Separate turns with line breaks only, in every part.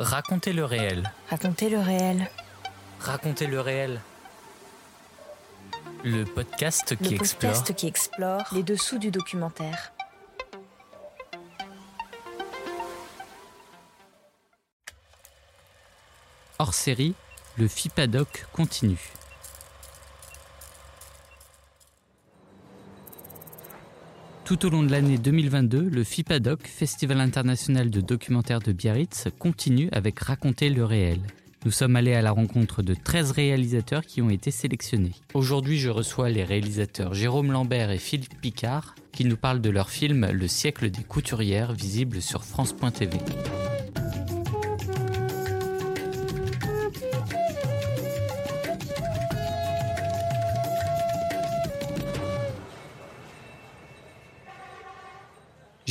Racontez le réel.
Racontez le réel.
Racontez le réel. Le podcast qui
Le
explore.
podcast qui explore les dessous du documentaire.
Hors série, le FIPADOC continue. Tout au long de l'année 2022, le FIPADOC, Festival international de documentaire de Biarritz, continue avec Raconter le réel. Nous sommes allés à la rencontre de 13 réalisateurs qui ont été sélectionnés. Aujourd'hui, je reçois les réalisateurs Jérôme Lambert et Philippe Picard qui nous parlent de leur film Le siècle des couturières, visible sur France.tv.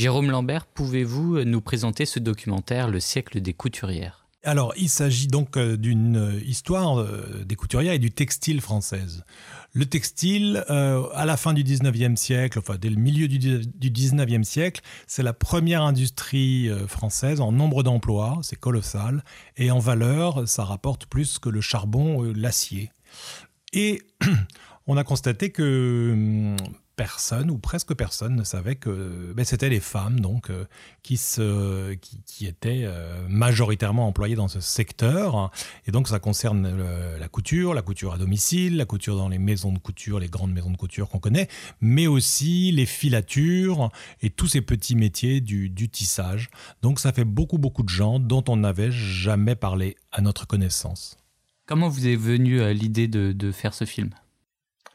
Jérôme Lambert, pouvez-vous nous présenter ce documentaire Le siècle des couturières?
Alors, il s'agit donc euh, d'une euh, histoire euh, des couturières et du textile française. Le textile, euh, à la fin du 19e siècle, enfin dès le milieu du, du 19e siècle, c'est la première industrie euh, française en nombre d'emplois, c'est colossal, et en valeur, ça rapporte plus que le charbon, euh, l'acier. Et on a constaté que hum, personne ou presque personne ne savait que ben, c'était les femmes donc euh, qui se qui, étaient euh, majoritairement employées dans ce secteur. Et donc ça concerne la couture la couture à domicile la couture dans les maisons de couture les grandes maisons de couture qu'on connaît mais aussi les filatures et tous ces petits métiers du, du tissage. Donc ça fait beaucoup beaucoup de gens dont on n'avait jamais parlé à notre connaissance.
Comment vous est venue euh, l'idée de faire ce film?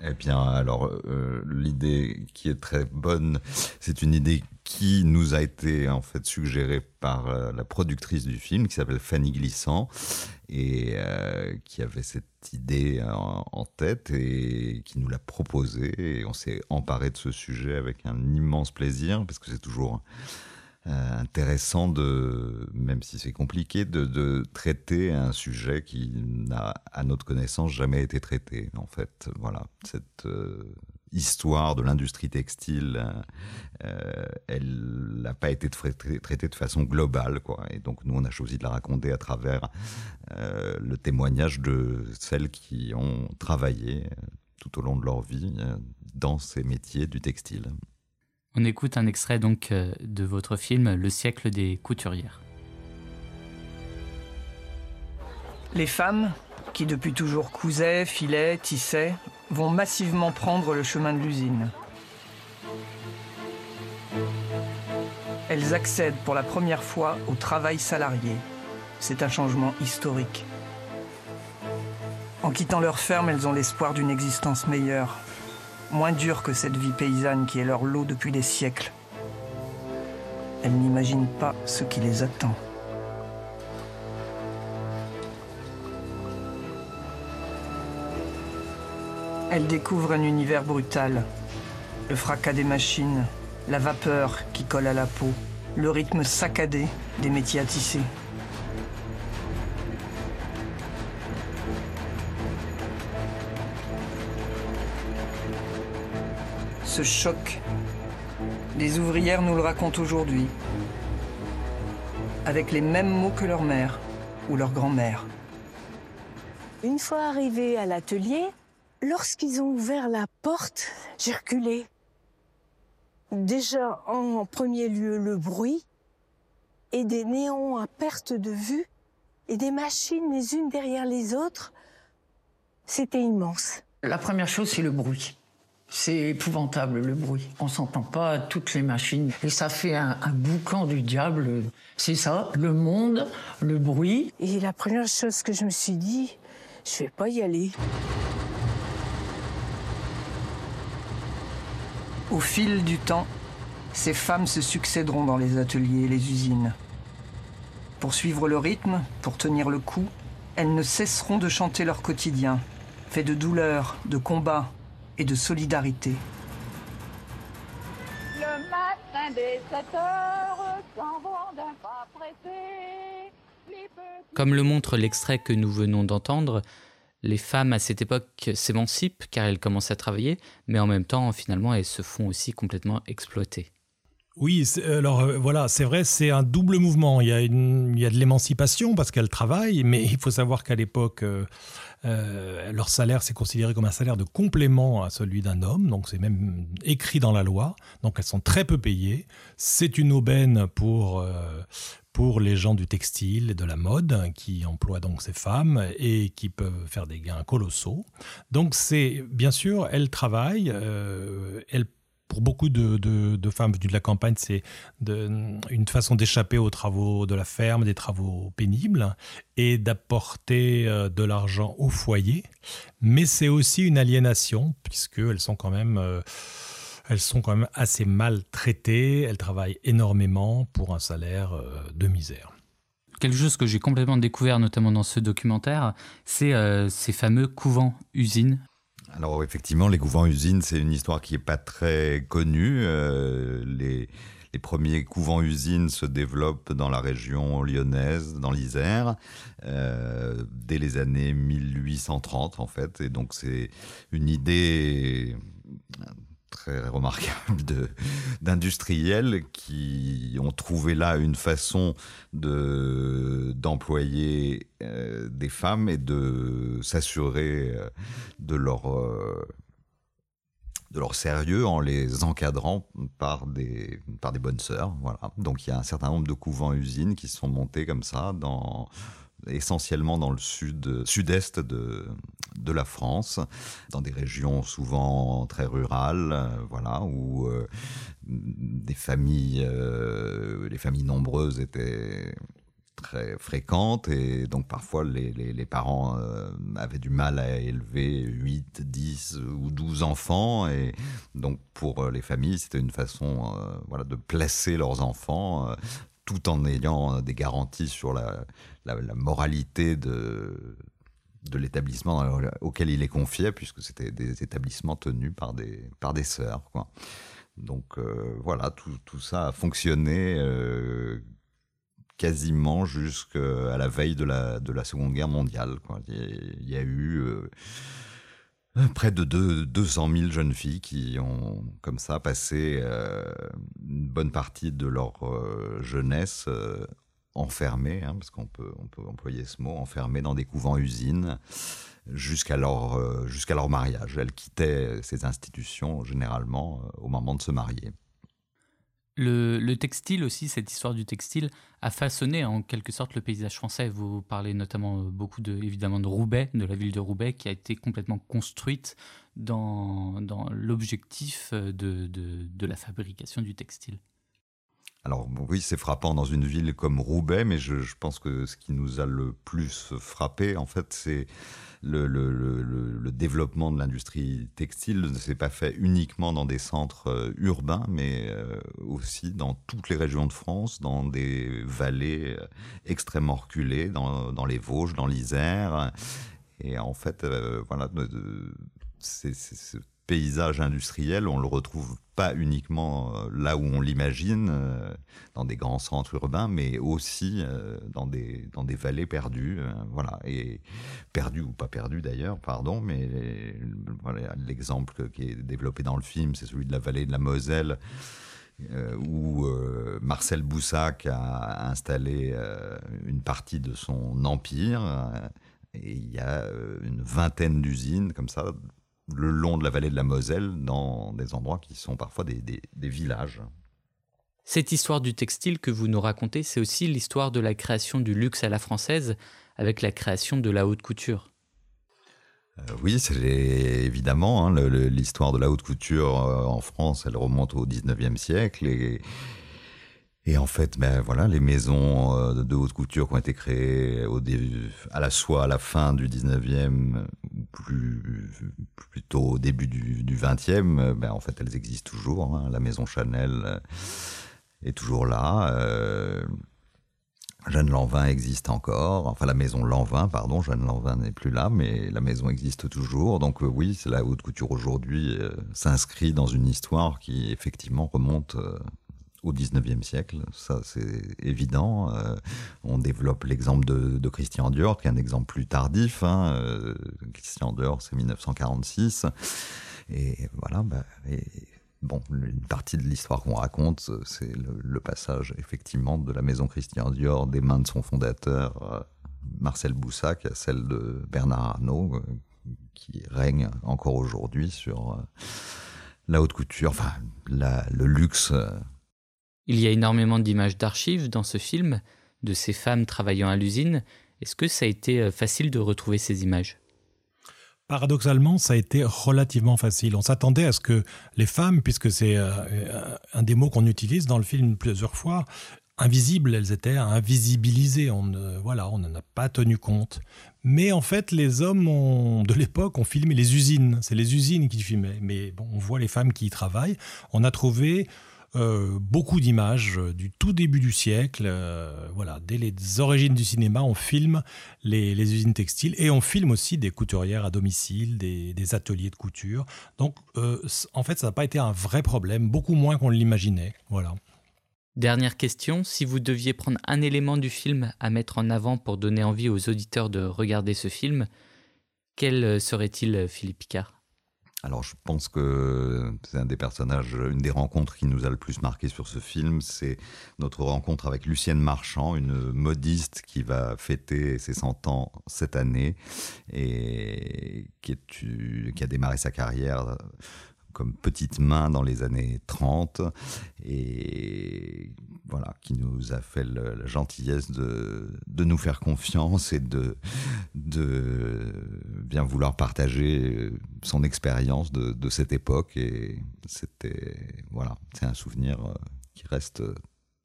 Eh bien, alors, euh, l'idée qui est très bonne, c'est une idée qui nous a été en fait suggérée par euh, la productrice du film, qui s'appelle Fanny Glissant, et euh, qui avait cette idée en, en tête et qui nous l'a proposée. Et on s'est emparé de ce sujet avec un immense plaisir, parce que c'est toujours euh, intéressant de, même si c'est compliqué, de, traiter un sujet qui n'a, à notre connaissance, jamais été traité. En fait, voilà, cette euh, histoire de l'industrie textile, euh, elle n'a pas été traitée, de façon globale, quoi. Et donc, nous, on a choisi de la raconter à travers le témoignage de celles qui ont travaillé tout au long de leur vie dans ces métiers du textile.
On écoute un extrait donc euh, de votre film Le siècle des couturières.
Les femmes, qui depuis toujours cousaient, filaient, tissaient, vont massivement prendre le chemin de l'usine. Elles accèdent pour la première fois au travail salarié. C'est un changement historique. En quittant leur ferme, elles ont l'espoir d'une existence meilleure, moins dure que cette vie paysanne qui est leur lot depuis des siècles. Elles n'imaginent pas ce qui les attend. Elle découvre un univers brutal. Le fracas des machines, la vapeur qui colle à la peau, le rythme saccadé des métiers à tisser. Ce choc, les ouvrières nous le racontent aujourd'hui, avec les mêmes mots que leur mère ou leur grand-mère.
Une fois arrivé à l'atelier, lorsqu'ils ont ouvert la porte, j'ai reculé. Déjà, en premier lieu, le bruit et des néons à perte de vue et des machines les unes derrière les autres. C'était immense.
La première chose, c'est le bruit. C'est épouvantable le bruit. On s'entend pas à toutes les machines et ça fait un, un boucan du diable. C'est ça, le monde, le bruit.
Et la première chose que je me suis dit, je vais pas y aller.
Au fil du temps, ces femmes se succéderont dans les ateliers et les usines. Pour suivre le rythme, pour tenir le coup, elles ne cesseront de chanter leur quotidien, fait de douleur, de combat et de solidarité.
Le matin dès 7 heures, s'en vont d'un pas pressé. Les petits
Comme le montre l'extrait que nous venons d'entendre, les femmes à cette époque s'émancipent car elles commencent à travailler, mais en même temps, finalement, elles se font aussi complètement exploiter.
Oui, alors euh, voilà, c'est vrai, c'est un double mouvement. Il y a, de l'émancipation parce qu'elles travaillent, mais il faut savoir qu'à l'époque, euh, euh, leur salaire, c'est considéré comme un salaire de complément à celui d'un homme, donc c'est même écrit dans la loi. Donc elles sont très peu payées. C'est une aubaine pour, les gens du textile et de la mode qui emploient donc ces femmes et qui peuvent faire des gains colossaux. Donc c'est bien sûr, elles travaillent, elles pour beaucoup de, femmes venues de la campagne, c'est une façon d'échapper aux travaux de la ferme, des travaux pénibles, et d'apporter euh, de l'argent au foyer. Mais c'est aussi une aliénation, puisqu'elles sont quand même... Euh, elles sont quand même assez mal traitées, elles travaillent énormément pour un salaire euh, de misère.
Quelque chose que j'ai complètement découvert, notamment dans ce documentaire, c'est ces fameux couvents-usines
alors effectivement, les couvents-usines, c'est une histoire qui n'est pas très connue. Euh, les, premiers couvents-usines se développent dans la région lyonnaise, dans l'Isère, euh, dès les années 1830 en fait. Et donc c'est une idée très remarquable d'industriels qui ont trouvé là une façon de d'employer euh, des femmes et de s'assurer euh, de leur euh, de leur sérieux en les encadrant par des bonnes sœurs donc il y a un certain nombre de couvents usines qui sont montés comme ça dans essentiellement dans le sud, sud-est de, de la France, dans des régions souvent très rurales, euh, voilà, où euh, des familles, euh, les familles nombreuses étaient très fréquentes et donc parfois les, les, parents avaient du mal à élever 8, 10 ou 12 enfants et donc pour les familles c'était une façon voilà, de placer leurs enfants tout en ayant des garanties sur la, la, moralité de, de l'établissement auquel il est confié, puisque c'était des établissements tenus par des, par des sœurs. Quoi. Donc euh, voilà, tout, tout, ça a fonctionné euh, quasiment jusqu'à la veille de la, de la Seconde Guerre mondiale. Quoi. Il, y a, eu euh, près de 200 000 jeunes filles qui ont comme ça passé une bonne partie de leur jeunesse enfermés, hein, parce qu'on peut, on peut employer ce mot, enfermés dans des couvents-usines jusqu'à leur, euh, leur mariage. Elles quittaient ces institutions généralement euh, au moment de se marier.
Le, le, textile aussi, cette histoire du textile, a façonné en quelque sorte le paysage français. Vous parlez notamment euh, beaucoup de, évidemment de Roubaix, de la ville de Roubaix, qui a été complètement construite dans, dans l'objectif de, de la fabrication du textile.
Alors oui, c'est frappant dans une ville comme Roubaix, mais je, pense que ce qui nous a le plus frappé, en fait, c'est le, développement de l'industrie textile ne s'est pas fait uniquement dans des centres euh, urbains, mais euh, aussi dans toutes les régions de France, dans des vallées euh, extrêmement reculées, dans, les Vosges, dans l'Isère. Et en fait, voilà, c'est paysage industriel, on le retrouve pas uniquement euh, là où on l'imagine, euh, dans des grands centres urbains, mais aussi euh, dans des dans des vallées perdues, voilà, et perdues ou pas perdues d'ailleurs, pardon, mais voilà, l'exemple qui est développé dans le film, c'est celui de la vallée de la Moselle. où Marcel Boussac a installé une partie de son empire. et il y a une vingtaine d'usines comme ça le long de la vallée de la Moselle, dans des endroits qui sont parfois des, villages.
Cette histoire du textile que vous nous racontez, c'est aussi l'histoire de la création du luxe à la française avec la création de la haute couture.
Euh, oui, c'est évidemment hein, l'histoire de la haute couture euh, en France, elle remonte au 19e siècle et, et en fait, ben voilà, les maisons euh, de haute couture qui ont été créées à la soit à la fin du 19e, plus plutôt au début du, du 20e, ben en fait, elles existent toujours. Hein. La maison Chanel euh, est toujours là. Euh, Jeanne Lanvin existe encore. Enfin, la maison Lanvin, pardon, Jeanne Lanvin n'est plus là, mais la maison existe toujours. Donc oui, la haute couture aujourd'hui s'inscrit dans une histoire qui effectivement remonte au 19e siècle, ça c'est évident. Euh, on développe l'exemple de, Christian Dior, qui est un exemple plus tardif. Hein. Euh, Christian Dior, c'est 1946. Et voilà, bah, bon, une partie de l'histoire qu'on raconte, c'est le, passage effectivement de la maison Christian Dior des mains de son fondateur Marcel Boussac à celle de Bernard Arnault, qui règne encore aujourd'hui sur la haute couture, enfin le luxe.
Il y a énormément d'images d'archives dans ce film, de ces femmes travaillant à l'usine. Est-ce que ça a été euh, facile de retrouver ces images?
Paradoxalement, ça a été relativement facile. On s'attendait à ce que les femmes, puisque c'est euh, un des mots qu'on utilise dans le film plusieurs fois, invisibles, elles étaient invisibilisées. On voilà, on n'en a pas tenu compte. Mais en fait, les hommes de l'époque ont filmé les usines. C'est les usines qui filmaient. Mais bon, on voit les femmes qui y travaillent. On a trouvé euh, beaucoup d'images euh, du tout début du siècle. Euh, voilà, dès les origines du cinéma, on filme les, usines textiles et on filme aussi des couturières à domicile, des, ateliers de couture. Donc, en fait, ça n'a pas été un vrai problème, beaucoup moins qu'on l'imaginait. Voilà.
Dernière question, si vous deviez prendre un élément du film à mettre en avant pour donner envie aux auditeurs de regarder ce film, quel serait-il, Philippe Picard?
Alors je pense que c'est un des personnages, une des rencontres qui nous a le plus marqué sur ce film, c'est notre rencontre avec Lucienne Marchand, une modiste qui va fêter ses 100 ans cette année et qui, a démarré sa carrière comme petite main dans les années 30 et voilà, qui nous a fait la gentillesse de, de, nous faire confiance et de, de bien vouloir partager son expérience de, de, cette époque. Et c'était, voilà, c'est un souvenir euh, qui reste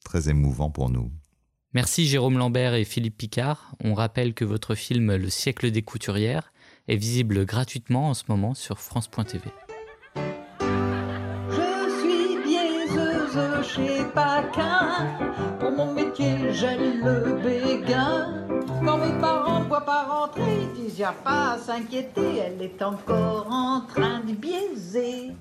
très émouvant pour nous.
Merci Jérôme Lambert et Philippe Picard. On rappelle que votre film Le siècle des couturières est visible gratuitement en ce moment sur France.tv.
chez Paquin. Pour mon métier, j'ai le béguin. Quand mes parents ne voient pas rentrer, ils disent y a pas à s'inquiéter, elle est encore en train de biaiser.